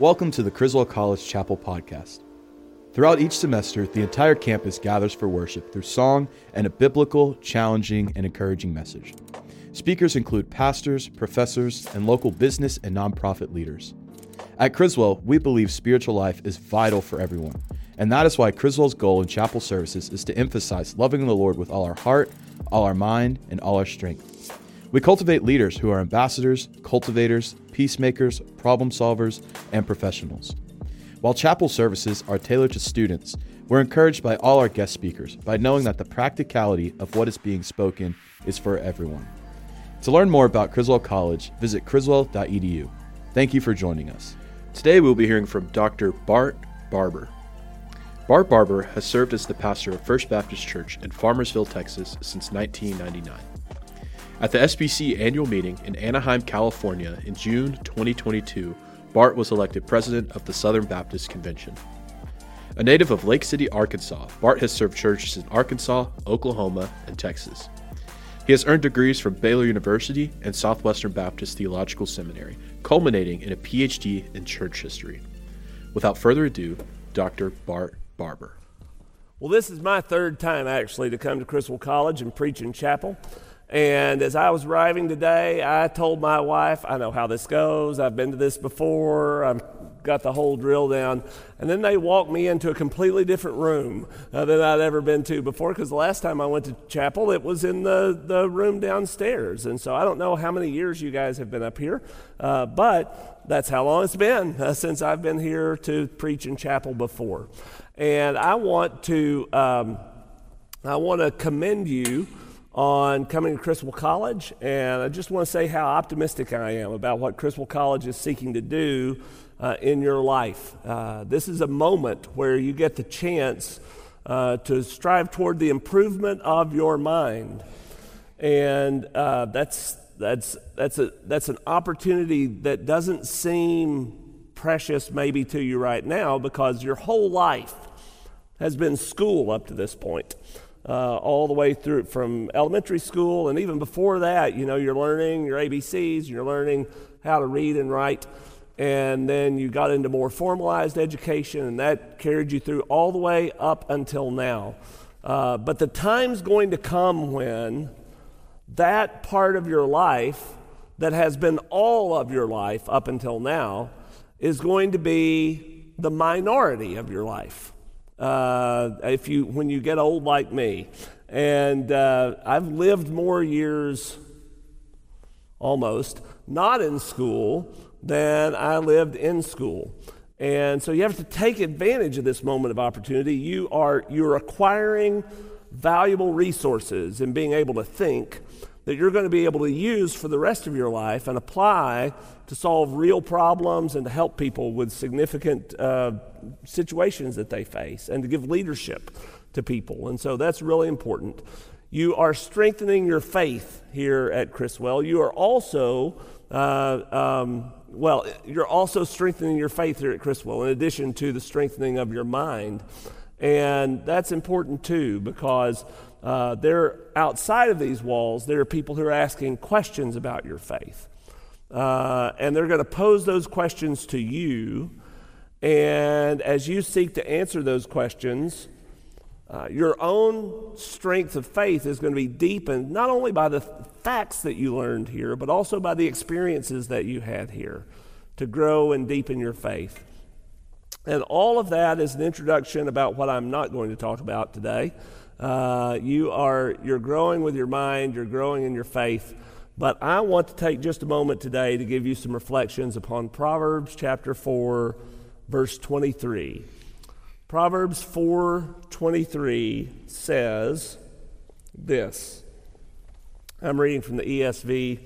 Welcome to the Criswell College Chapel podcast. Throughout each semester, the entire campus gathers for worship through song and a biblical, challenging, and encouraging message. Speakers include pastors, professors, and local business and nonprofit leaders. At Criswell, we believe spiritual life is vital for everyone, and that is why Criswell's goal in chapel services is to emphasize loving the Lord with all our heart, all our mind, and all our strength. We cultivate leaders who are ambassadors, cultivators, peacemakers, problem solvers, and professionals. While chapel services are tailored to students, we're encouraged by all our guest speakers by knowing that the practicality of what is being spoken is for everyone. To learn more about Criswell College, visit criswell.edu. Thank you for joining us. Today we'll be hearing from Dr. Bart Barber. Bart Barber has served as the pastor of First Baptist Church in Farmersville, Texas since 1999. At the SBC annual meeting in Anaheim, California in June 2022, Bart was elected president of the Southern Baptist Convention. A native of Lake City, Arkansas, Bart has served churches in Arkansas, Oklahoma, and Texas. He has earned degrees from Baylor University and Southwestern Baptist Theological Seminary, culminating in a PhD in church history. Without further ado, Dr. Bart Barber. Well, this is my third time actually to come to Criswell College and preach in chapel. And as I was arriving today, I told my wife, I know how this goes. I've been to this before. I've got the whole drill down. And then they walked me into a completely different room uh, than I'd ever been to before because the last time I went to chapel, it was in the, the room downstairs. And so I don't know how many years you guys have been up here, uh, but that's how long it's been uh, since I've been here to preach in chapel before. And I want to, um, I want to commend you on coming to Criswell College, and I just want to say how optimistic I am about what Criswell College is seeking to do uh, in your life. Uh, this is a moment where you get the chance uh, to strive toward the improvement of your mind, and uh, that's that's that's a that's an opportunity that doesn't seem precious maybe to you right now because your whole life has been school up to this point uh, all the way through from elementary school and even before that you know you're learning your abcs you're learning how to read and write and then you got into more formalized education and that carried you through all the way up until now. Uh, but the time's going to come when that part of your life that has been all of your life up until now is going to be the minority of your life uh, if you, when you get old like me. And uh, I've lived more years, almost, not in school than I lived in school. And so you have to take advantage of this moment of opportunity. You are you're acquiring valuable resources and being able to think that you're going to be able to use for the rest of your life and apply to solve real problems and to help people with significant uh, situations that they face and to give leadership to people. And so that's really important. You are strengthening your faith here at Criswell. You are also, uh, um, well, you're also strengthening your faith here at Criswell in addition to the strengthening of your mind. And that's important too because uh, there, outside of these walls, there are people who are asking questions about your faith. Uh, and they're going to pose those questions to you. And as you seek to answer those questions, uh, your own strength of faith is going to be deepened not only by the facts that you learned here, but also by the experiences that you had here to grow and deepen your faith. And all of that is an introduction about what I'm not going to talk about today. Uh, you are you're growing with your mind, you're growing in your faith. But I want to take just a moment today to give you some reflections upon Proverbs chapter 4 verse 23. Proverbs 4:23 says this. I'm reading from the ESV,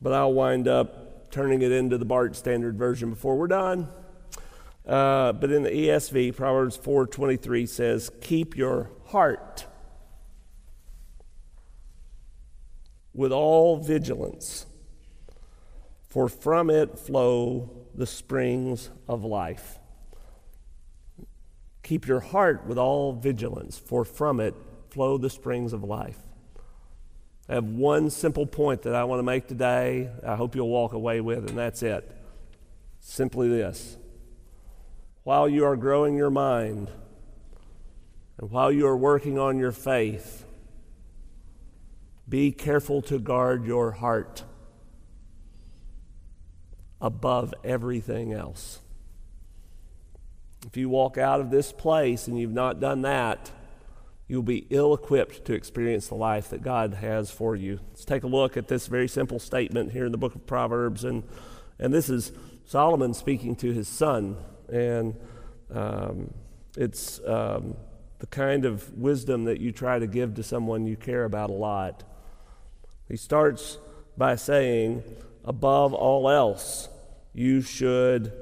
but I'll wind up turning it into the Bart Standard Version before we're done. Uh, but in the ESV, Proverbs 4:23 says, "Keep your heart with all vigilance, for from it flow the springs of life. Keep your heart with all vigilance, for from it flow the springs of life. I have one simple point that I want to make today. I hope you'll walk away with, and that's it. Simply this while you are growing your mind and while you are working on your faith, be careful to guard your heart above everything else. If you walk out of this place and you've not done that, you'll be ill equipped to experience the life that God has for you. Let's take a look at this very simple statement here in the book of Proverbs. And, and this is Solomon speaking to his son. And um, it's um, the kind of wisdom that you try to give to someone you care about a lot. He starts by saying, above all else, you should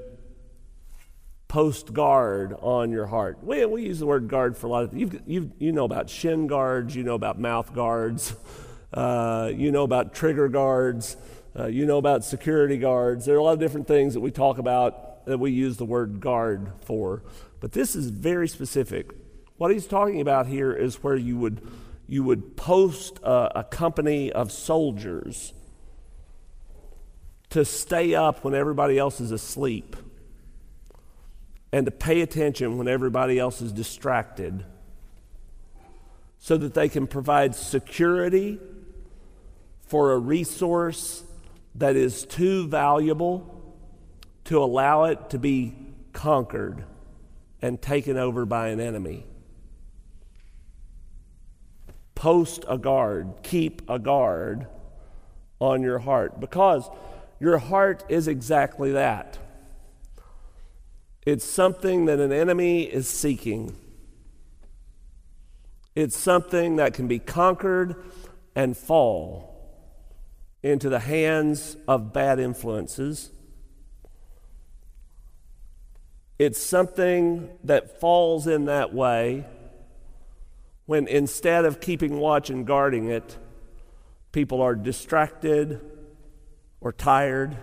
post guard on your heart. We, we use the word guard for a lot of you you you know about shin guards, you know about mouth guards, uh, you know about trigger guards, uh, you know about security guards. There are a lot of different things that we talk about that we use the word guard for. But this is very specific. What he's talking about here is where you would, you would post a, a company of soldiers to stay up when everybody else is asleep and to pay attention when everybody else is distracted so that they can provide security for a resource that is too valuable to allow it to be conquered and taken over by an enemy. Post a guard, keep a guard on your heart because your heart is exactly that. It's something that an enemy is seeking. It's something that can be conquered and fall into the hands of bad influences. It's something that falls in that way when instead of keeping watch and guarding it, people are distracted or tired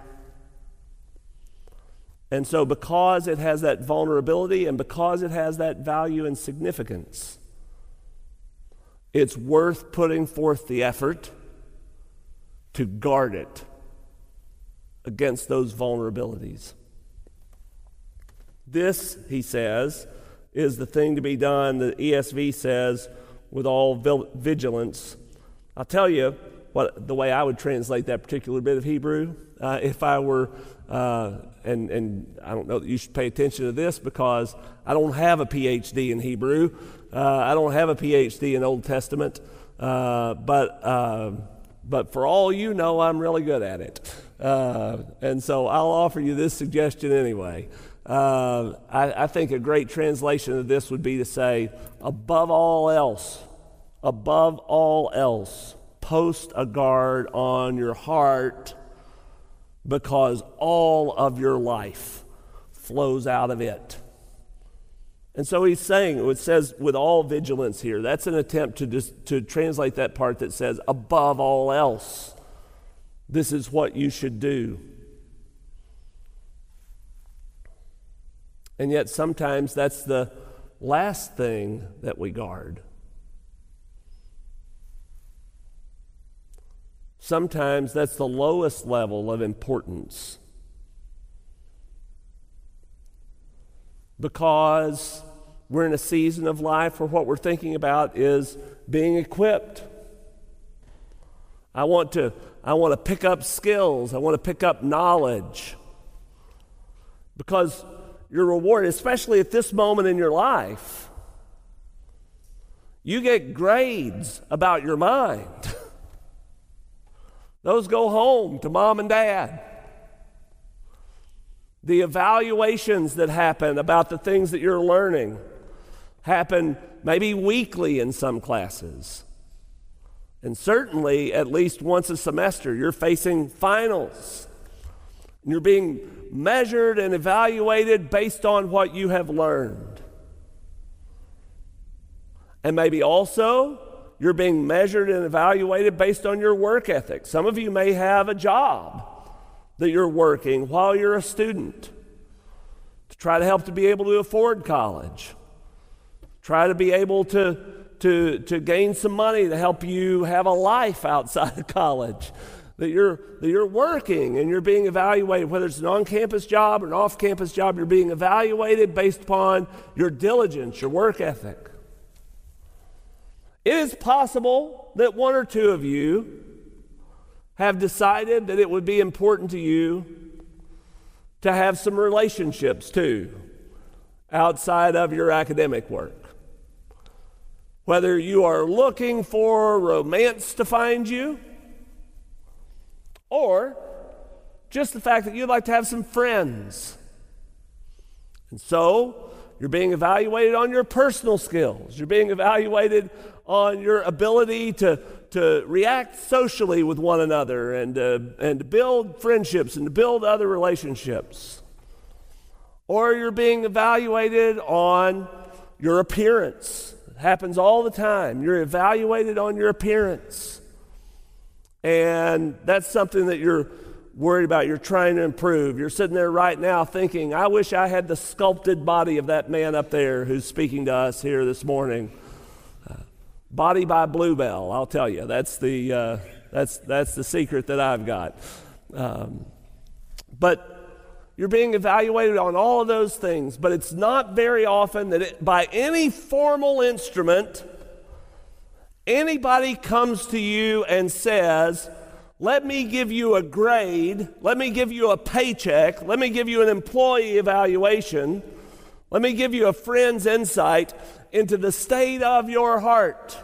and so, because it has that vulnerability and because it has that value and significance, it's worth putting forth the effort to guard it against those vulnerabilities. This, he says, is the thing to be done, the ESV says, with all vigilance. I'll tell you what the way I would translate that particular bit of Hebrew uh, if I were uh, and, and I don't know that you should pay attention to this because I don't have a PhD in Hebrew. Uh, I don't have a PhD in Old Testament. Uh, but, uh, but for all you know, I'm really good at it. Uh, and so I'll offer you this suggestion anyway. Uh, I, I think a great translation of this would be to say, above all else, above all else, post a guard on your heart because all of your life flows out of it. And so he's saying, it says with all vigilance here. That's an attempt to, just, to translate that part that says, above all else, this is what you should do. And yet, sometimes that's the last thing that we guard. Sometimes that's the lowest level of importance. Because we're in a season of life where what we're thinking about is being equipped. I want to, I want to pick up skills, I want to pick up knowledge. Because your reward, especially at this moment in your life, you get grades about your mind. Those go home to mom and dad. The evaluations that happen about the things that you're learning happen maybe weekly in some classes. And certainly at least once a semester, you're facing finals. And you're being measured and evaluated based on what you have learned. And maybe also you're being measured and evaluated based on your work ethic. Some of you may have a job that you're working while you're a student to try to help to be able to afford college, try to be able to, to, to gain some money to help you have a life outside of college. That you're, that you're working and you're being evaluated, whether it's an on campus job or an off campus job, you're being evaluated based upon your diligence, your work ethic. It is possible that one or two of you have decided that it would be important to you to have some relationships too outside of your academic work. Whether you are looking for romance to find you, or just the fact that you'd like to have some friends. And so, you're being evaluated on your personal skills. You're being evaluated on your ability to, to react socially with one another and, uh, and to build friendships and to build other relationships. Or you're being evaluated on your appearance. It happens all the time. You're evaluated on your appearance. And that's something that you're worried about. You're trying to improve. You're sitting there right now thinking, I wish I had the sculpted body of that man up there who's speaking to us here this morning. Uh, body by Bluebell, I'll tell you. That's the, uh, that's, that's the secret that I've got. Um, but you're being evaluated on all of those things, but it's not very often that it, by any formal instrument, anybody comes to you and says, Let me give you a grade, let me give you a paycheck, let me give you an employee evaluation, let me give you a friend's insight into the state of your heart.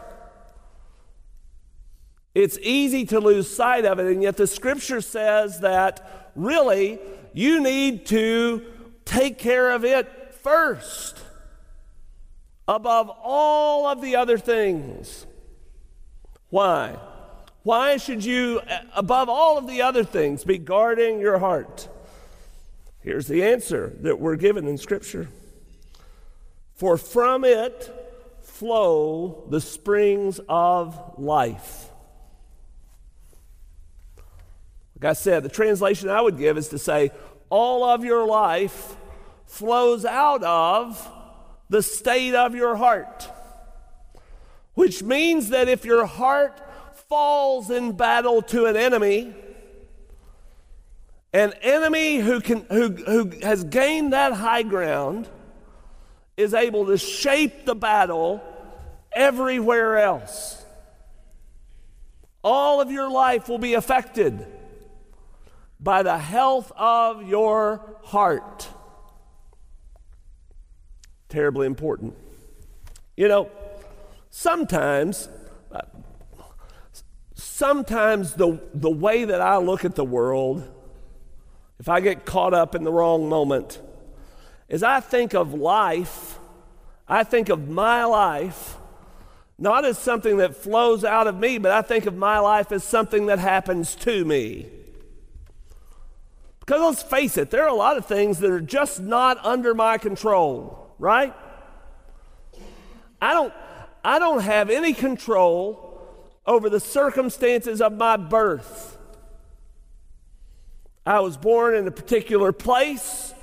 It's easy to lose sight of it, and yet the scripture says that really you need to take care of it first above all of the other things. Why? Why should you, above all of the other things, be guarding your heart? Here's the answer that we're given in Scripture For from it flow the springs of life. Like I said, the translation I would give is to say, all of your life flows out of the state of your heart. Which means that if your heart falls in battle to an enemy, an enemy who, can, who, who has gained that high ground is able to shape the battle everywhere else. All of your life will be affected by the health of your heart. Terribly important. You know, sometimes, uh, sometimes the, the way that I look at the world, if I get caught up in the wrong moment, is I think of life, I think of my life, not as something that flows out of me, but I think of my life as something that happens to me. Because let's face it, there are a lot of things that are just not under my control, right? I don't, I don't have any control over the circumstances of my birth. I was born in a particular place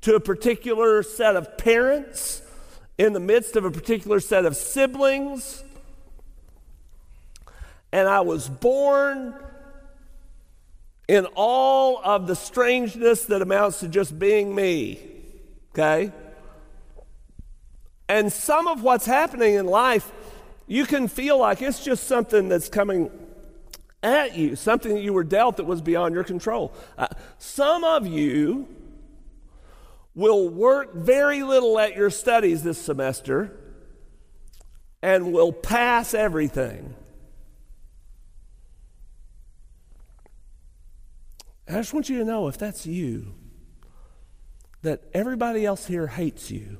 to a particular set of parents in the midst of a particular set of siblings. And I was born in all of the strangeness that amounts to just being me. Okay? And some of what's happening in life, you can feel like it's just something that's coming at you, something that you were dealt that was beyond your control. Uh, some of you will work very little at your studies this semester and will pass everything. I just want you to know if that's you, that everybody else here hates you.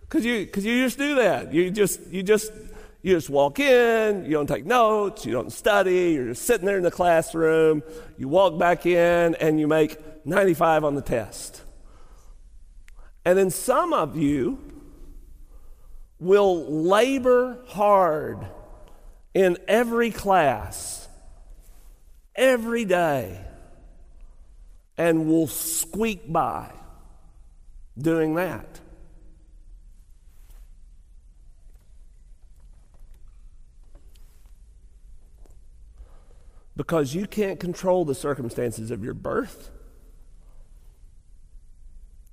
Because you, cause you just do that. You just, you just, you just walk in, you don't take notes, you don't study, you're just sitting there in the classroom, you walk back in and you make 95 on the test. And then some of you will labor hard in every class, every day, and will squeak by doing that. Because you can't control the circumstances of your birth.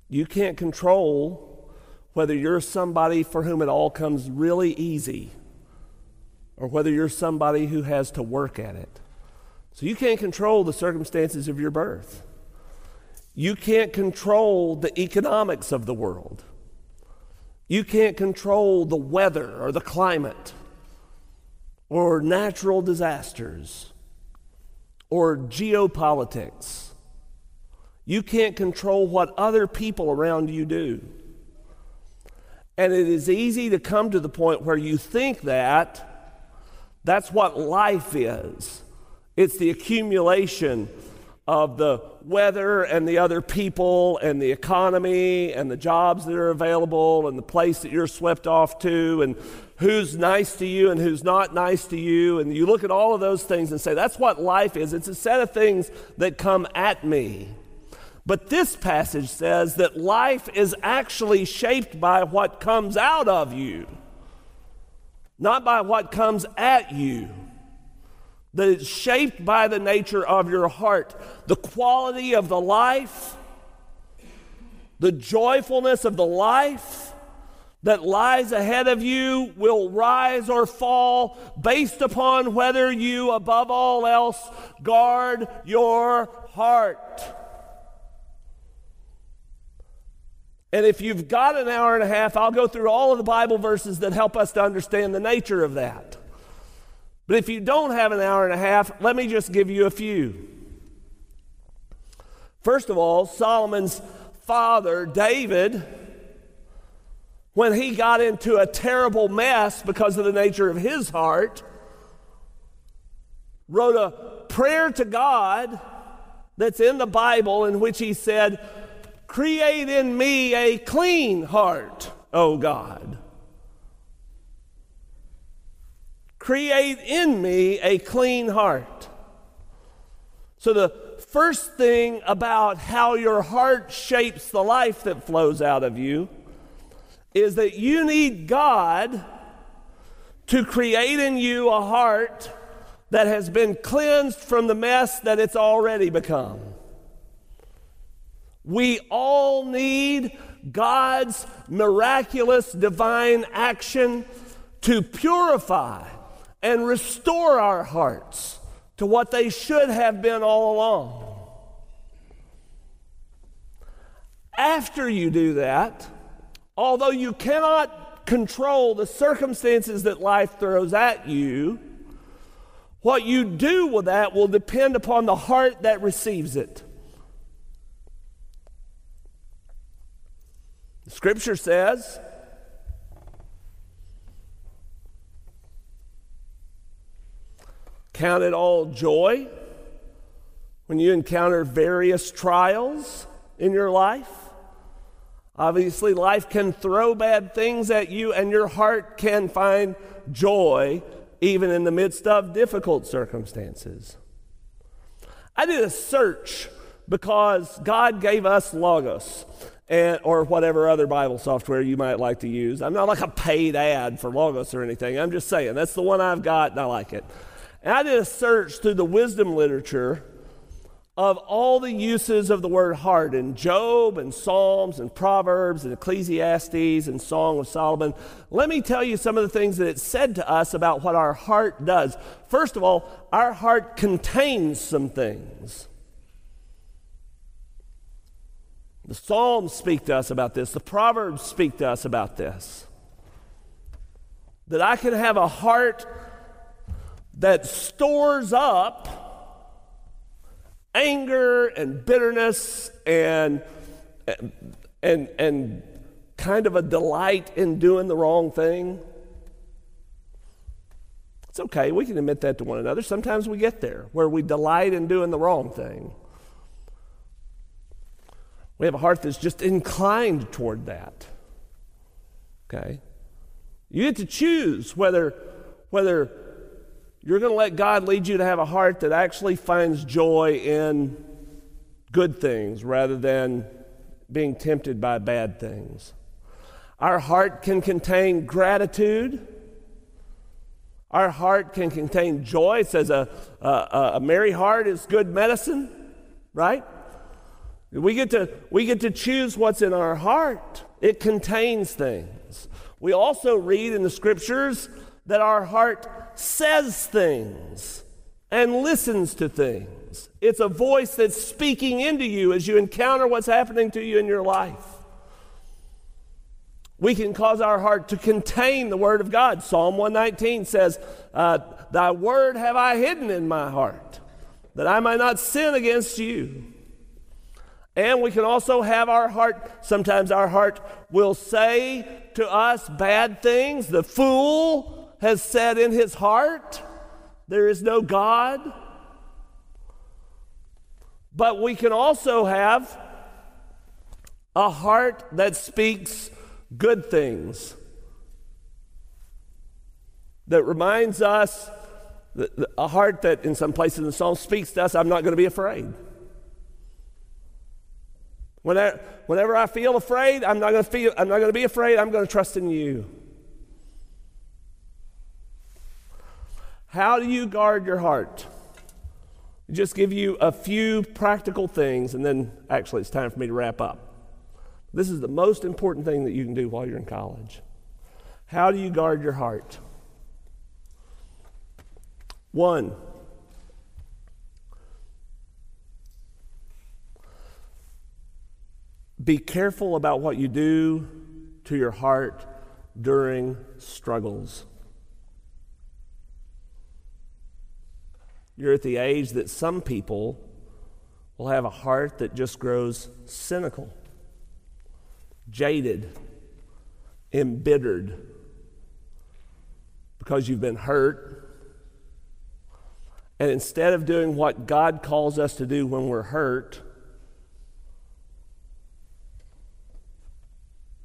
You can't control whether you're somebody for whom it all comes really easy or whether you're somebody who has to work at it. So you can't control the circumstances of your birth. You can't control the economics of the world. You can't control the weather or the climate or natural disasters or geopolitics. You can't control what other people around you do. And it is easy to come to the point where you think that that's what life is it's the accumulation of the weather and the other people and the economy and the jobs that are available and the place that you're swept off to and who's nice to you and who's not nice to you. And you look at all of those things and say, that's what life is. It's a set of things that come at me. But this passage says that life is actually shaped by what comes out of you, not by what comes at you that it's shaped by the nature of your heart, the quality of the life, the joyfulness of the life that lies ahead of you will rise or fall based upon whether you, above all else, guard your heart. And if you've got an hour and a half, I'll go through all of the Bible verses that help us to understand the nature of that. But if you don't have an hour and a half, let me just give you a few. First of all, Solomon's father, David, when he got into a terrible mess because of the nature of his heart, wrote a prayer to God that's in the Bible in which he said, Create in me a clean heart, O God Create in me a clean heart. So, the first thing about how your heart shapes the life that flows out of you is that you need God to create in you a heart that has been cleansed from the mess that it's already become. We all need God's miraculous divine action to purify and restore our hearts to what they should have been all along. After you do that, although you cannot control the circumstances that life throws at you, what you do with that will depend upon the heart that receives it. The scripture says, Count it all joy when you encounter various trials in your life. Obviously, life can throw bad things at you, and your heart can find joy even in the midst of difficult circumstances. I did a search because God gave us Logos. And, or whatever other Bible software you might like to use. I'm not like a paid ad for Logos or anything. I'm just saying that's the one I've got and I like it. And I did a search through the wisdom literature of all the uses of the word heart in Job and Psalms and Proverbs and Ecclesiastes and Song of Solomon. Let me tell you some of the things that it said to us about what our heart does. First of all, our heart contains some things. The Psalms speak to us about this, the Proverbs speak to us about this. That I can have a heart that stores up anger and bitterness and, and, and kind of a delight in doing the wrong thing. It's okay, we can admit that to one another. Sometimes we get there where we delight in doing the wrong thing. We have a heart that's just inclined toward that. Okay? You get to choose whether, whether you're going to let God lead you to have a heart that actually finds joy in good things rather than being tempted by bad things. Our heart can contain gratitude. Our heart can contain joy. It says a, a, a merry heart is good medicine, right? We get, to, we get to choose what's in our heart. It contains things. We also read in the scriptures that our heart says things and listens to things. It's a voice that's speaking into you as you encounter what's happening to you in your life. We can cause our heart to contain the Word of God. Psalm 119 says, uh, Thy Word have I hidden in my heart, that I might not sin against you. And we can also have our heart, sometimes our heart will say to us bad things. The fool has said in his heart, There is no God. But we can also have a heart that speaks good things, that reminds us, a heart that in some places in the psalm speaks to us, I'm not going to be afraid. Whenever, whenever I feel afraid, I'm not going to feel I'm not going to be afraid. I'm going to trust in you. How do you guard your heart? Just give you a few practical things, and then actually it's time for me to wrap up. This is the most important thing that you can do while you're in college. How do you guard your heart? One, Be careful about what you do to your heart during struggles. You're at the age that some people will have a heart that just grows cynical, jaded, embittered because you've been hurt. And instead of doing what God calls us to do when we're hurt,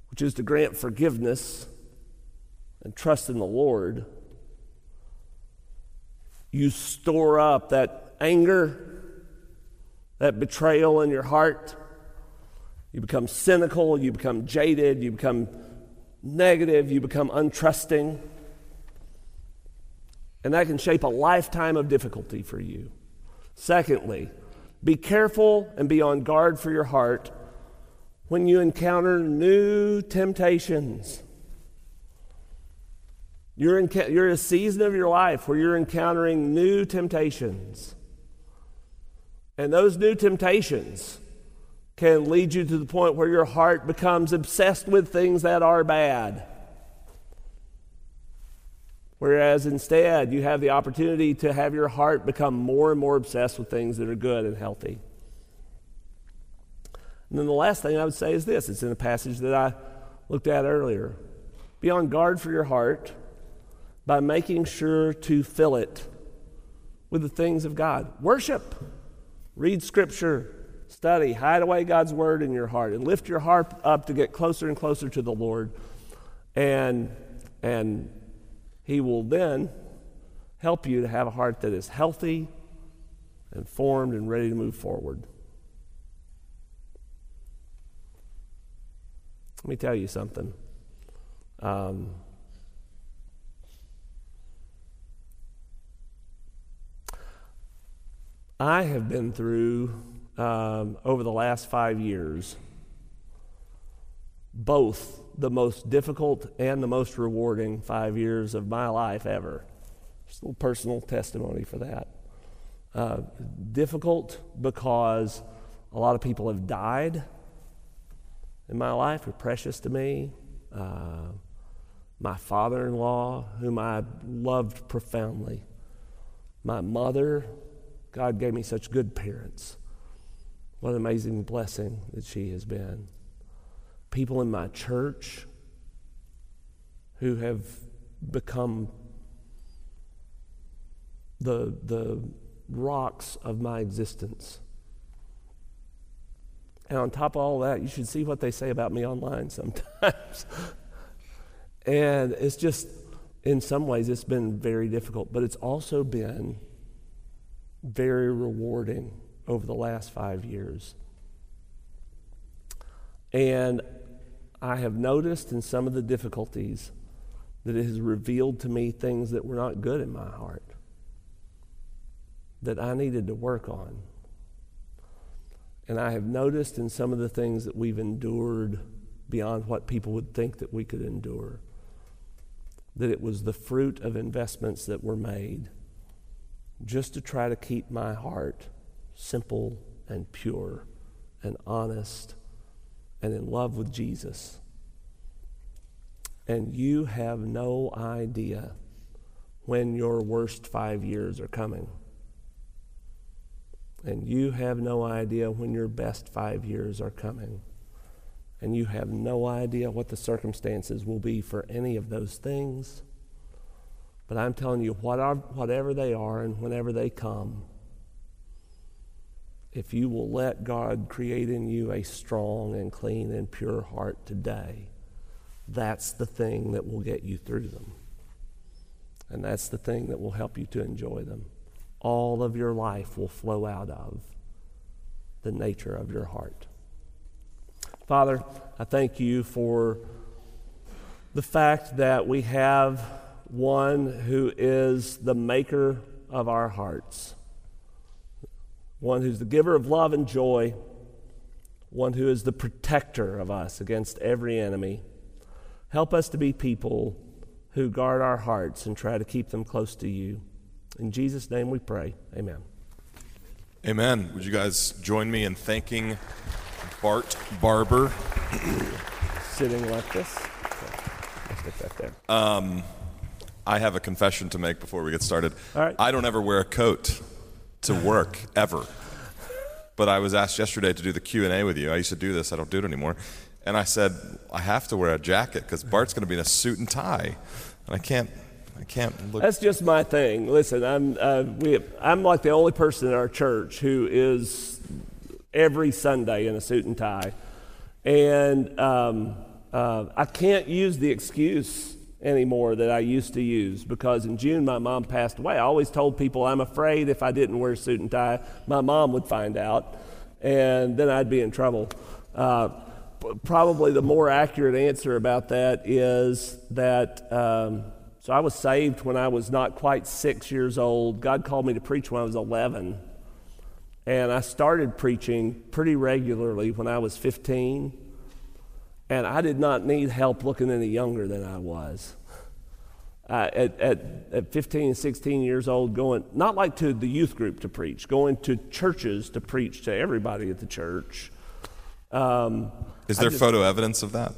which is to grant forgiveness and trust in the Lord, you store up that anger, that betrayal in your heart. You become cynical, you become jaded, you become negative, you become untrusting. And that can shape a lifetime of difficulty for you. Secondly, be careful and be on guard for your heart when you encounter new temptations. You're in, you're in a season of your life where you're encountering new temptations. And those new temptations can lead you to the point where your heart becomes obsessed with things that are bad. Whereas instead, you have the opportunity to have your heart become more and more obsessed with things that are good and healthy. And then the last thing I would say is this it's in a passage that I looked at earlier. Be on guard for your heart by making sure to fill it with the things of God. Worship, read scripture, study, hide away God's word in your heart, and lift your heart up to get closer and closer to the Lord. And, and He will then help you to have a heart that is healthy and formed and ready to move forward. Let me tell you something. Um, I have been through, um, over the last five years, both the most difficult and the most rewarding five years of my life ever. Just a little personal testimony for that. Uh, difficult because a lot of people have died in my life who are precious to me. Uh, my father in law, whom I loved profoundly. My mother, God gave me such good parents. What an amazing blessing that she has been. People in my church who have become the, the rocks of my existence. And on top of all that, you should see what they say about me online sometimes. and it's just, in some ways, it's been very difficult, but it's also been very rewarding over the last five years. And I have noticed in some of the difficulties that it has revealed to me things that were not good in my heart that I needed to work on. And I have noticed in some of the things that we've endured beyond what people would think that we could endure that it was the fruit of investments that were made just to try to keep my heart simple and pure and honest and in love with Jesus. And you have no idea when your worst five years are coming. And you have no idea when your best five years are coming. And you have no idea what the circumstances will be for any of those things. But I'm telling you, whatever they are and whenever they come, if you will let God create in you a strong and clean and pure heart today, that's the thing that will get you through them. And that's the thing that will help you to enjoy them. All of your life will flow out of the nature of your heart. Father, I thank you for the fact that we have one who is the maker of our hearts one who's the giver of love and joy, one who is the protector of us against every enemy. Help us to be people who guard our hearts and try to keep them close to you. In Jesus' name we pray. Amen. Amen. Would you guys join me in thanking Bart Barber? Sitting like this. Let's get that there. Um, I have a confession to make before we get started. All right. I don't ever wear a coat to work ever. But I was asked yesterday to do the Q&A with you. I used to do this. I don't do it anymore. And I said, I have to wear a jacket because Bart's going to be in a suit and tie. And I can't I can't look. That's just my thing. Listen, I'm, uh, we, I'm like the only person in our church who is every Sunday in a suit and tie. And um, uh, I can't use the excuse anymore that I used to use because in June my mom passed away. I always told people I'm afraid if I didn't wear suit and tie, my mom would find out and then I'd be in trouble. Uh, probably the more accurate answer about that is that. Um, so I was saved when I was not quite six years old. God called me to preach when I was 11. And I started preaching pretty regularly when I was 15. And I did not need help looking any younger than I was. Uh, at, at, at 15 16 years old, going, not like to the youth group to preach, going to churches to preach to everybody at the church. Um, is there just, photo evidence of that?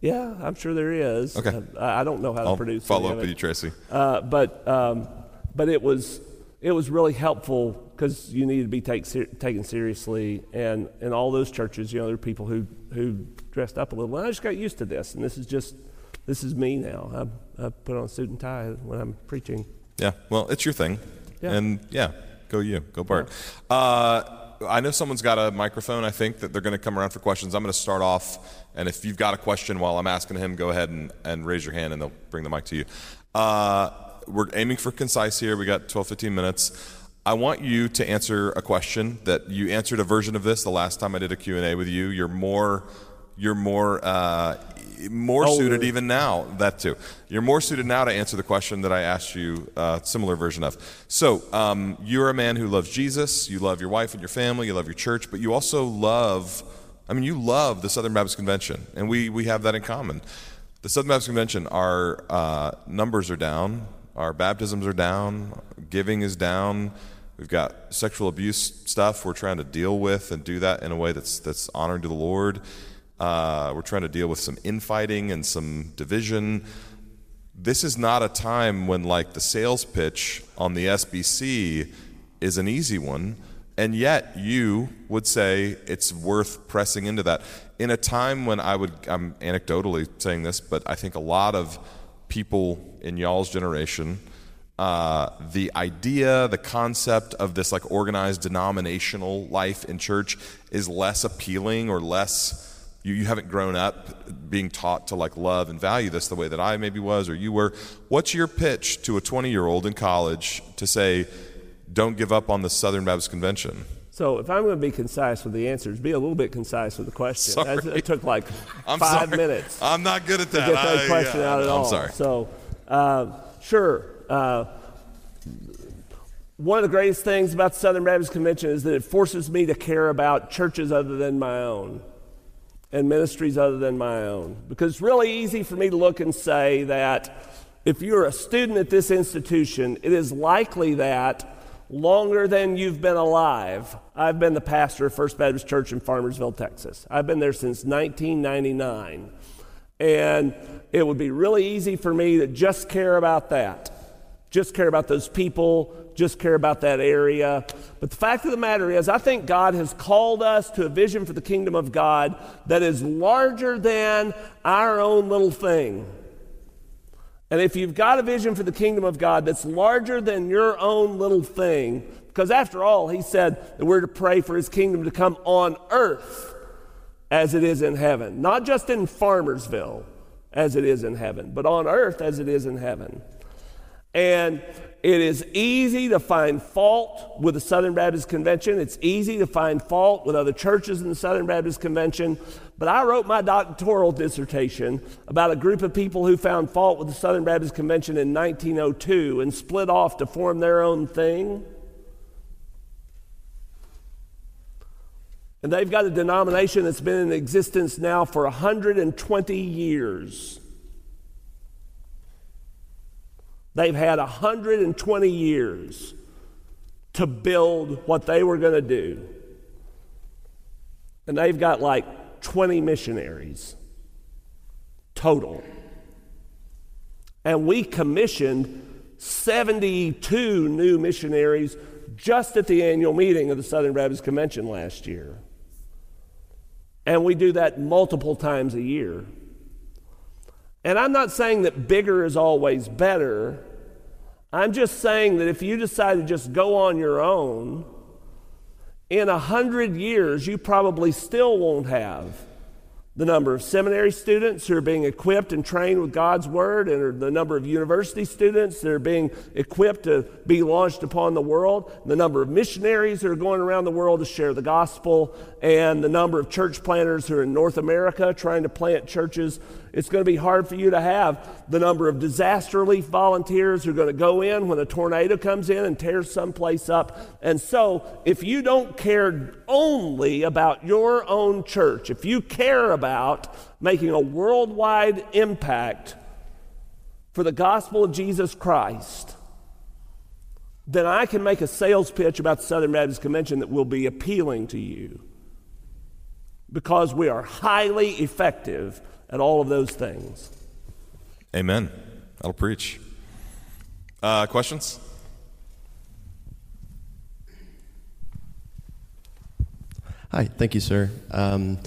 Yeah, I'm sure there is. Okay. Uh, I don't know how I'll to produce follow up with you, Tracy. Uh, but, um, but it was, it was really helpful because you need to be take, ser- taken seriously. And in all those churches, you know, there are people who, who dressed up a little. And I just got used to this. And this is just, this is me now. I, I put on a suit and tie when I'm preaching. Yeah, well, it's your thing. Yeah. And yeah, go you, go Bart. Yeah. Uh, I know someone's got a microphone. I think that they're going to come around for questions. I'm going to start off, and if you've got a question while I'm asking him, go ahead and, and raise your hand, and they'll bring the mic to you. Uh, we're aiming for concise here. We got 12, 15 minutes. I want you to answer a question that you answered a version of this the last time I did a Q&A with you. You're more you're more uh, more Older. suited even now. That too. You're more suited now to answer the question that I asked you a uh, similar version of. So um, you're a man who loves Jesus. You love your wife and your family. You love your church, but you also love. I mean, you love the Southern Baptist Convention, and we we have that in common. The Southern Baptist Convention, our uh, numbers are down, our baptisms are down, giving is down We've got sexual abuse stuff we're trying to deal with and do that in a way that's that's honoring to the Lord. Uh, we're trying to deal with some infighting and some division. This is not a time when like the sales pitch on the SBC is an easy one, and yet you would say it's worth pressing into that in a time when I would I'm anecdotally saying this, but I think a lot of people in y'all's generation uh, the idea, the concept of this like organized denominational life in church is less appealing or less. You, you haven't grown up being taught to like love and value this the way that I maybe was or you were. What's your pitch to a 20 year old in college to say, don't give up on the Southern Baptist Convention? So if I'm going to be concise with the answers, be a little bit concise with the question. Sorry. It took like I'm five sorry. minutes. I'm not good at that. To get that I, question yeah, out at I'm all. sorry. So Uh, sure. Uh, one of the greatest things about the Southern Baptist Convention is that it forces me to care about churches other than my own and ministries other than my own. Because it's really easy for me to look and say that if you're a student at this institution, it is likely that longer than you've been alive, I've been the pastor of First Baptist Church in Farmersville, Texas. I've been there since 1999. And it would be really easy for me to just care about that, just care about those people, just care about that area. But the fact of the matter is, I think God has called us to a vision for the kingdom of God that is larger than our own little thing. And if you've got a vision for the kingdom of God that's larger than your own little thing, because after all, he said that we're to pray for his kingdom to come on earth as it is in heaven. Not just in Farmersville as it is in heaven, but on earth as it is in heaven. And it is easy to find fault with the Southern Baptist Convention. It's easy to find fault with other churches in the Southern Baptist Convention. But I wrote my doctoral dissertation about a group of people who found fault with the Southern Baptist Convention in 1902 and split off to form their own thing. And they've got a denomination that's been in existence now for 120 years. They've had 120 years to build what they were going to do. And they've got like 20 missionaries total. And we commissioned 72 new missionaries just at the annual meeting of the Southern Baptist Convention last year. And we do that multiple times a year. And I'm not saying that bigger is always better. I'm just saying that if you decide to just go on your own, in a hundred years, you probably still won't have the number of seminary students who are being equipped and trained with God's Word, and the number of university students that are being equipped to be launched upon the world, the number of missionaries that are going around the world to share the gospel, and the number of church planters who are in North America trying to plant churches. It's going to be hard for you to have the number of disaster relief volunteers who are going to go in when a tornado comes in and tears someplace up. And so, if you don't care only about your own church, if you care about making a worldwide impact for the gospel of Jesus Christ, then I can make a sales pitch about the Southern Baptist Convention that will be appealing to you because we are highly effective at all of those things. Amen. That'll preach. Uh, questions? Hi, thank you, sir. Um,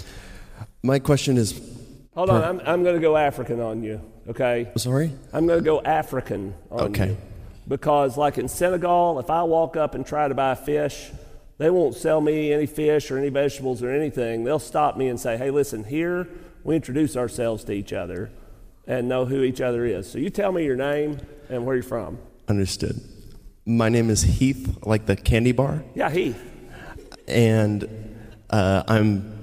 my question is. Hold on, I'm, I'm going to go African on you, okay? Sorry? I'm going to go African on Okay. you. Because, like in Senegal, if I walk up and try to buy fish, they won't sell me any fish or any vegetables or anything. They'll stop me and say, hey, listen, here we introduce ourselves to each other and know who each other is. So you tell me your name and where you're from. Understood. My name is Heath, like the candy bar, Yeah, Heath. and uh, I'm.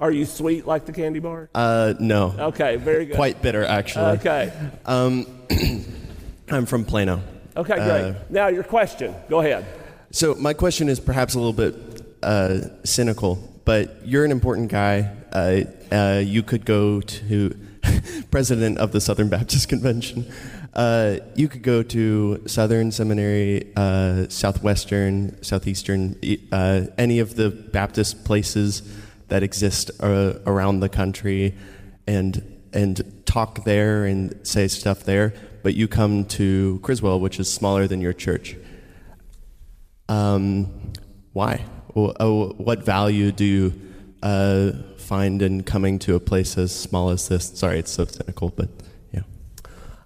Are you sweet like the candy bar? Uh, no. Okay, very good. Quite bitter, actually. Okay. Um, I'm from Plano. Okay, great. now your question. Go ahead. So my question is perhaps a little bit uh, cynical, but you're an important guy. Uh, uh, you could go to president of the Southern Baptist Convention. Uh, you could go to Southern Seminary, uh, Southwestern, Southeastern, uh, any of the Baptist places that exist uh, around the country, and and talk there and say stuff there. But you come to Criswell, which is smaller than your church. Um, why? Wh- oh, What value do you uh, find in coming to a place as small as this? Sorry, it's so cynical, but yeah.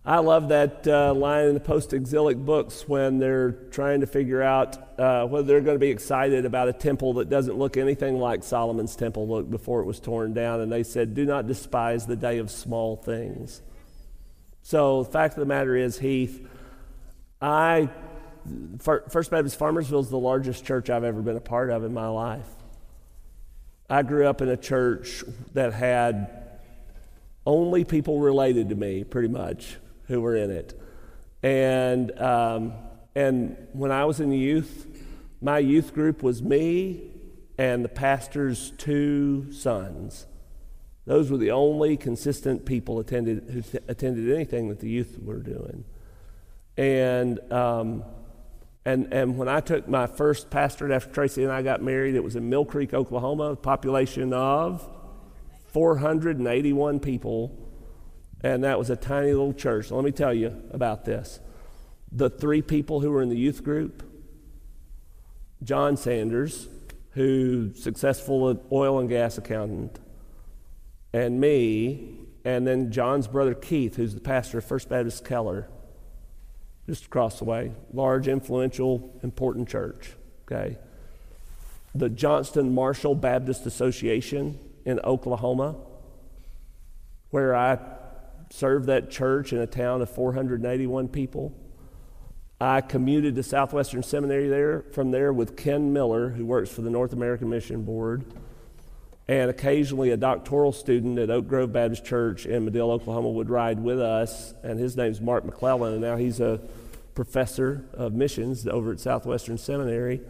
I love that uh, line in the post exilic books when they're trying to figure out uh, whether they're going to be excited about a temple that doesn't look anything like Solomon's temple looked before it was torn down. And they said, Do not despise the day of small things. So the fact of the matter is, Heath, I, First Baptist Farmersville is the largest church I've ever been a part of in my life. I grew up in a church that had only people related to me, pretty much, who were in it. And, um, and when I was in youth, my youth group was me and the pastor's two sons. Those were the only consistent people attended, who th- attended anything that the youth were doing. And, um, and, and when I took my first pastorate after Tracy and I got married, it was in Mill Creek, Oklahoma, population of 481 people. And that was a tiny little church. let me tell you about this. The three people who were in the youth group John Sanders, who successful oil and gas accountant, and me, and then John's brother Keith, who's the pastor of First Baptist Keller, just across the way. Large, influential, important church. Okay. The Johnston Marshall Baptist Association in Oklahoma, where I served that church in a town of 481 people. I commuted to Southwestern Seminary there from there with Ken Miller, who works for the North American Mission Board and occasionally a doctoral student at Oak Grove Baptist Church in Madill, Oklahoma, would ride with us, and his name's Mark McClellan, and now he's a professor of missions over at Southwestern Seminary.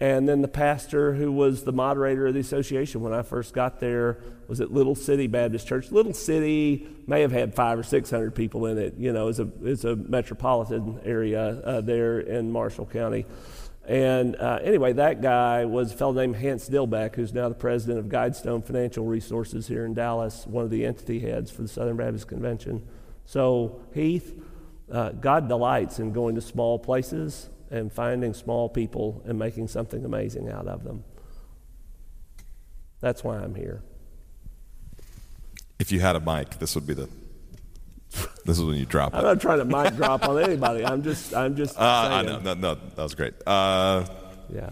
And then the pastor who was the moderator of the association when I first got there was at Little City Baptist Church. Little City may have had five or six hundred people in it. You know, it's a it's a metropolitan area uh, there in Marshall County. And uh, anyway, that guy was a fellow named Hance Dilbeck, who's now the president of Guidestone Financial Resources here in Dallas, one of the entity heads for the Southern Baptist Convention. So, Heath, uh, God delights in going to small places and finding small people and making something amazing out of them. That's why I'm here. If you had a mic, this would be the this is when you drop. I'm not trying to mic drop on anybody. I'm just, I'm just. Uh, I know, no, no, that was great. Uh, yeah.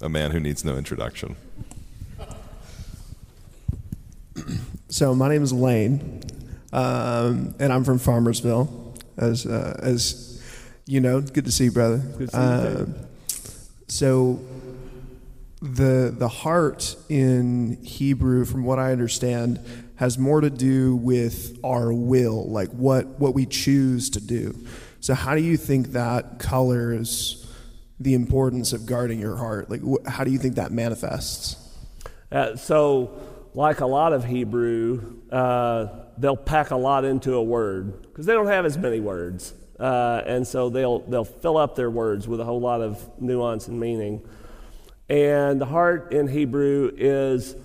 A man who needs no introduction. So my name is Lane, um, and I'm from Farmersville. As uh, as you know, good to see you, brother. Good to see you. Uh, so the the heart in Hebrew, from what I understand, has more to do with our will, like what what we choose to do. So how do you think that colors the importance of guarding your heart? Like wh- how do you think that manifests? Uh, so, like a lot of Hebrew, uh, they'll pack a lot into a word because they don't have as many words, uh, and so they'll they'll fill up their words with a whole lot of nuance and meaning. And the heart in Hebrew is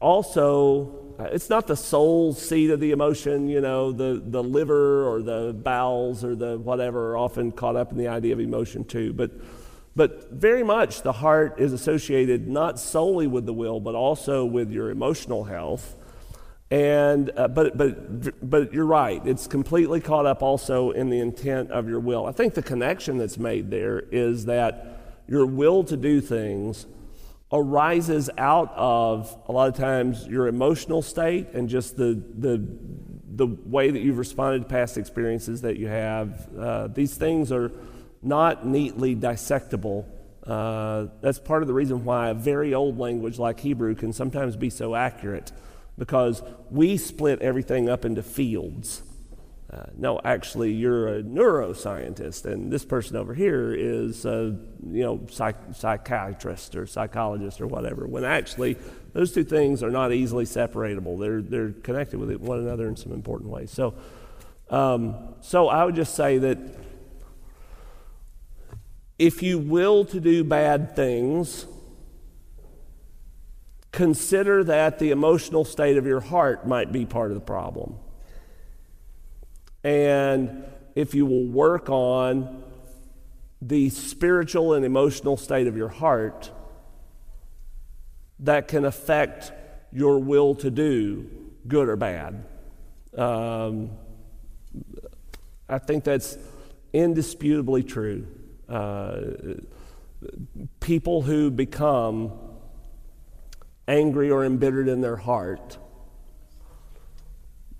also it's not the soul seat of the emotion, you know, the, the liver or the bowels or the whatever are often caught up in the idea of emotion too. But, but very much the heart is associated not solely with the will, but also with your emotional health. And, uh, but, but, but you're right, it's completely caught up also in the intent of your will. I think the connection that's made there is that your will to do things arises out of a lot of times your emotional state and just the, the, the way that you've responded to past experiences that you have. Uh, these things are not neatly dissectable. Uh, that's part of the reason why a very old language like Hebrew can sometimes be so accurate because we split everything up into fields. Uh, no, actually, you're a neuroscientist, and this person over here is a you know psych- psychiatrist or psychologist or whatever. When actually, those two things are not easily separatable. They're they're connected with one another in some important ways. So, um, so I would just say that if you will to do bad things, consider that the emotional state of your heart might be part of the problem. And if you will work on the spiritual and emotional state of your heart, that can affect your will to do good or bad. Um, I think that's indisputably true. Uh, people who become angry or embittered in their heart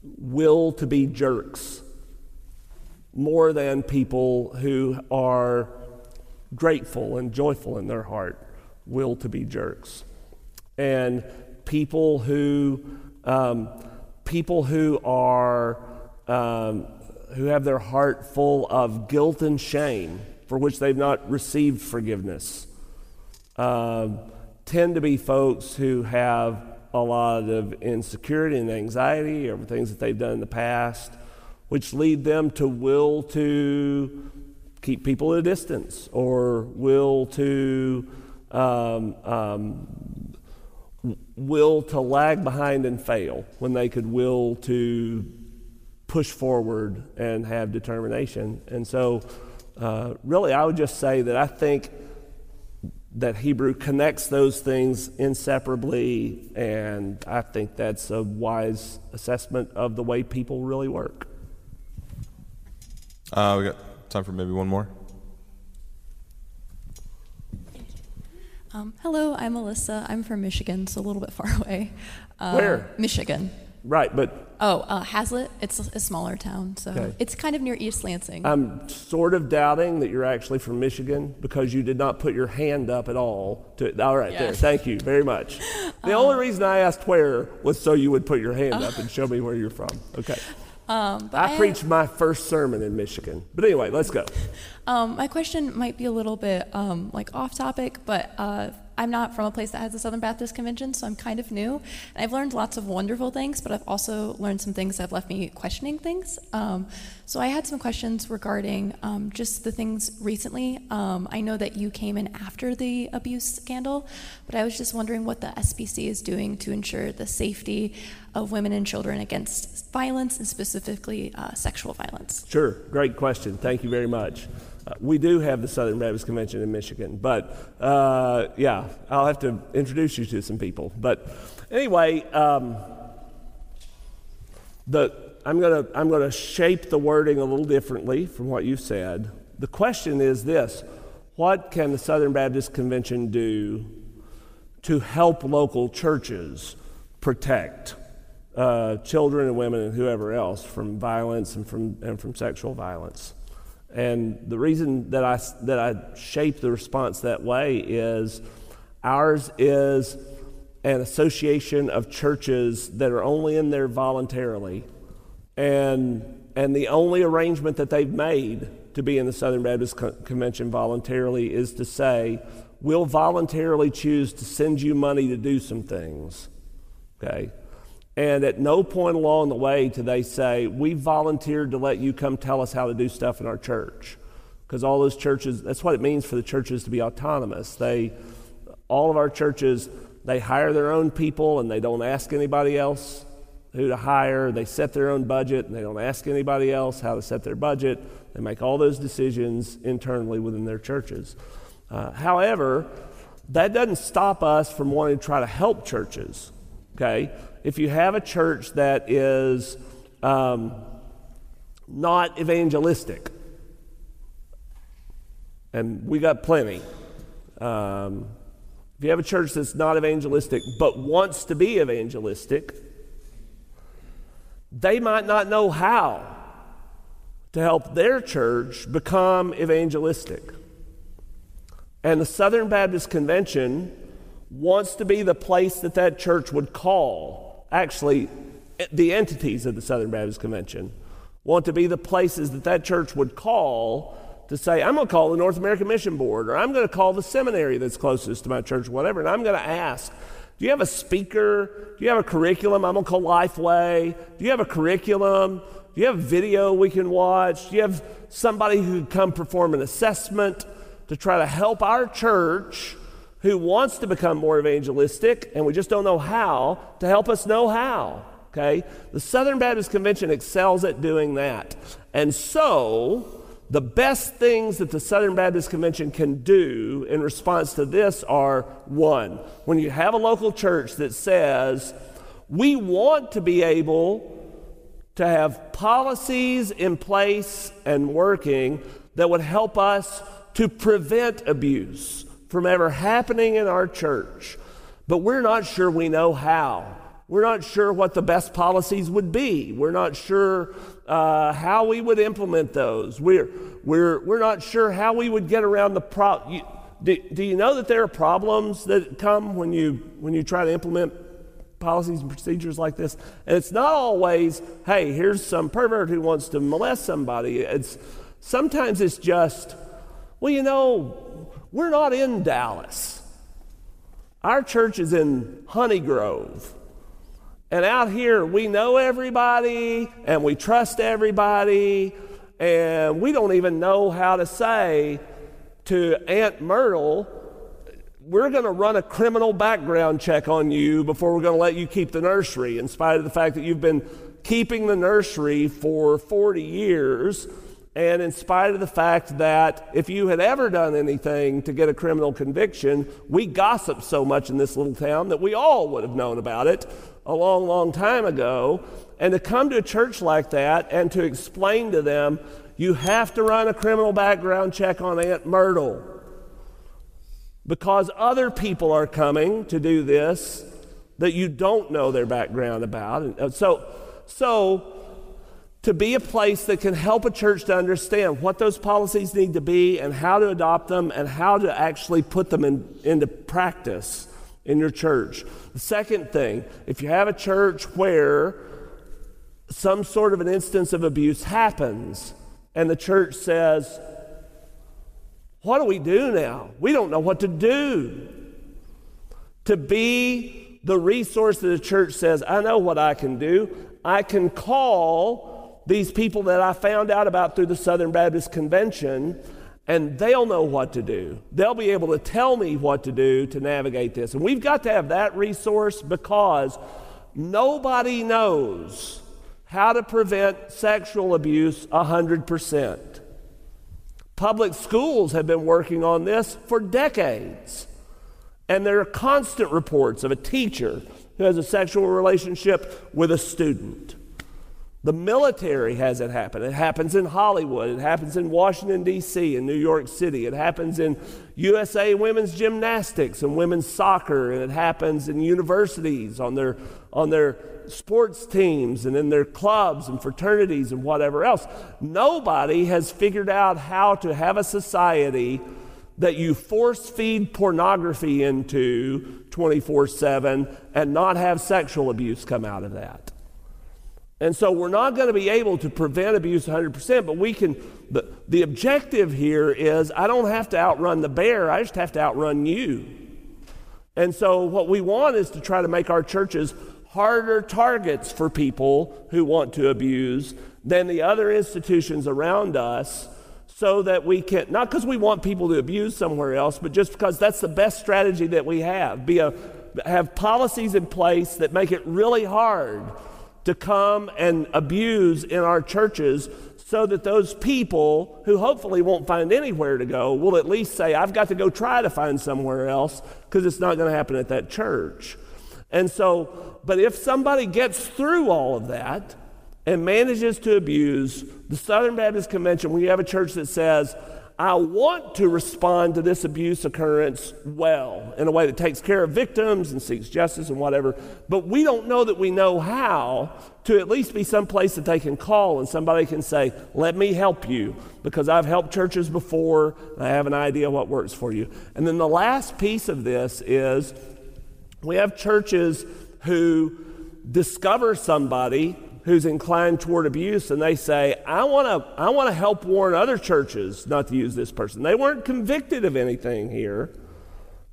will to be jerks more than people who are grateful and joyful in their heart will to be jerks. And people who, um, people who are um, who have their heart full of guilt and shame for which they've not received forgiveness um, tend to be folks who have a lot of insecurity and anxiety over things that they've done in the past, which lead them to will to keep people at a distance or will to um, um, will to lag behind and fail when they could will to push forward and have determination. And so, uh, really, I would just say that I think that Hebrew connects those things inseparably, and I think that's a wise assessment of the way people really work. Uh, we got time for maybe one more. Um, hello, I'm Alyssa. I'm from Michigan, so a little bit far away. Uh, Where? Michigan. Right, but Oh, uh, Haslett. It's a, smaller town, so Okay. it's kind of near East Lansing. I'm sort of doubting that you're actually from Michigan because you did not put your hand up at all. To, all right, there. Thank you very much. The only reason I asked where was so you would put your hand up and show me where you're from. Okay. um, but I preached my first sermon in Michigan. But anyway, let's go. Um, my question might be a little bit um, like off topic, but uh, I'm not from a place that has a Southern Baptist Convention, so I'm kind of new. And I've learned lots of wonderful things, but I've also learned some things that have left me questioning things. Um, so I had some questions regarding um, just the things recently. Um, I know that you came in after the abuse scandal, but I was just wondering what the SBC is doing to ensure the safety of women and children against violence, and specifically uh, sexual violence. Sure, great question. Thank you very much. Uh, we do have the Southern Baptist Convention in Michigan, but uh, yeah, I'll have to introduce you to some people. But anyway, um, the, I'm going to I'm gonna shape the wording a little differently from what you said. The question is this What can the Southern Baptist Convention do to help local churches protect uh, children and women and whoever else from violence and from, and from sexual violence? And the reason that I, that I shape the response that way is ours is an association of churches that are only in there voluntarily. And, and the only arrangement that they've made to be in the Southern Baptist Co- Convention voluntarily is to say, we'll voluntarily choose to send you money to do some things. Okay? And at no point along the way do they say, we volunteered to let you come tell us how to do stuff in our church. Because all those churches, that's what it means for the churches to be autonomous. They, all of our churches, they hire their own people and they don't ask anybody else who to hire. They set their own budget and they don't ask anybody else how to set their budget. They make all those decisions internally within their churches. Uh, however, that doesn't stop us from wanting to try to help churches. Okay? If you have a church that is um, not evangelistic, and we got plenty. Um, if you have a church that's not evangelistic but wants to be evangelistic, they might not know how to help their church become evangelistic. And the Southern Baptist Convention wants to be the place that that church would call. Actually, eh, the entities of the Southern Baptist Convention want to be the places that that church would call to say, I'm going to call the North American Mission Board, or I'm going to call the seminary that's closest to my church, whatever, and I'm going to ask, do you have a speaker? Do you have a curriculum? I'm going to call Lifeway. Do you have a curriculum? Do you have video we can watch? Do you have somebody who could come perform an assessment to try to help our church who wants to become more evangelistic, and we just don't know how, to help us know how? Okay? The Southern Baptist Convention excels at doing that. And so, the best things that the Southern Baptist Convention can do in response to this are one, when you have a local church that says, we want to be able to have policies in place and working that would help us to prevent abuse from ever happening in our church, but we're not sure we know how. We're not sure what the best policies would be. We're not sure uh, how we would implement those. We're, we're, we're not sure how we would get around the problem. Do, do you know that there are problems that come when you, when you try to implement policies and procedures like this. And it's not always, hey, here's some pervert who wants to molest somebody. It's sometimes it's just, well, you know, we're not in Dallas. Our church is in Honey Grove. And out here, we know everybody and we trust everybody, and we don't even know how to say to Aunt Myrtle, we're going to run a criminal background check on you before we're going to let you keep the nursery, in spite of the fact that you've been keeping the nursery for 40 years, and in spite of the fact that if you had ever done anything to get a criminal conviction, we gossip so much in this little town that we all would have known about it a long, long time ago. And to come to a church like that and to explain to them, you have to run a criminal background check on Aunt Myrtle because other people are coming to do this that you don't know their background about. And uh, so, so to be a place that can help a church to understand what those policies need to be and how to adopt them and how to actually put them in, into practice in your church. The second thing, if you have a church where some sort of an instance of abuse happens, and the church says, What do we do now? We don't know what to do. To be the resource that the church says, I know what I can do. I can call these people that I found out about through the Southern Baptist Convention, and they'll know what to do. They'll be able to tell me what to do to navigate this. And we've got to have that resource because nobody knows how to prevent sexual abuse 100%. Public schools have been working on this for decades. And there are constant reports of a teacher who has a sexual relationship with a student. The military has it happen. It happens in Hollywood. It happens in Washington, D.C., in New York City. It happens in USA women's gymnastics and women's soccer. And it happens in universities on their, on their sports teams and in their clubs and fraternities and whatever else. Nobody has figured out how to have a society that you force feed pornography into 24 7 and not have sexual abuse come out of that. And so we're not going to be able to prevent abuse 100%, but we can. The, the objective here is I don't have to outrun the bear, I just have to outrun you. And so what we want is to try to make our churches harder targets for people who want to abuse than the other institutions around us so that we can not because we want people to abuse somewhere else but just because that's the best strategy that we have be a have policies in place that make it really hard to come and abuse in our churches so that those people who hopefully won't find anywhere to go will at least say i've got to go try to find somewhere else because it's not going to happen at that church. And so, but if somebody gets through all of that and manages to abuse the Southern Baptist Convention, when you have a church that says, I want to respond to this abuse occurrence well in a way that takes care of victims and seeks justice and whatever, but we don't know that we know how to at least be some place that they can call and somebody can say, Let me help you because I've helped churches before I have an idea what works for you. And then the last piece of this is we have churches who discover somebody who's inclined toward abuse and they say, I want to I want to help warn other churches not to use this person. They weren't convicted of anything here,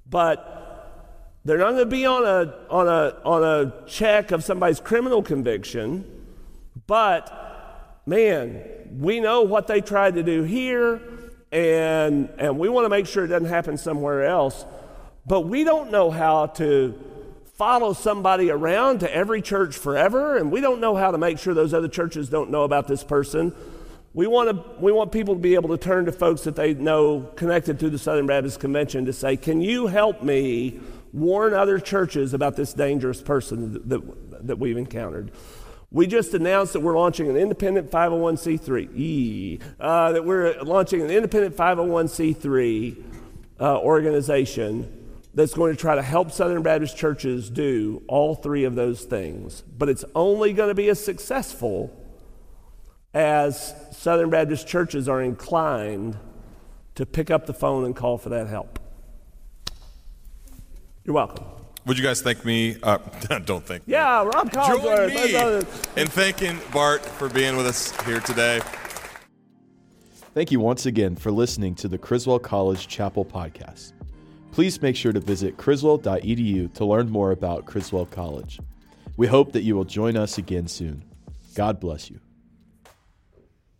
but they're not going to be on a on a on a check of somebody's criminal conviction, but man, we know what they tried to do here and and we want to make sure it doesn't happen somewhere else. But we don't know how to follow somebody around to every church forever, and we don't know how to make sure those other churches don't know about this person. We want, to, we want people to be able to turn to folks that they know connected to the Southern Baptist Convention to say, Can you help me warn other churches about this dangerous person that, that, that we've encountered? We just announced that we're launching an independent 501c3. E, uh, that we're launching an independent 501c3 uh, organization that's going to try to help Southern Baptist churches do all three of those things. But it's only going to be as successful as Southern Baptist churches are inclined to pick up the phone and call for that help. You're welcome. would you guys thank me? Uh, don't thank me. Yeah, Rob Join Collinsworth. me in thanking Bart for being with us here today. Thank you once again for listening to the Criswell College Chapel podcast. Please make sure to visit criswell.edu to learn more about Criswell College. We hope that you will join us again soon. God bless you.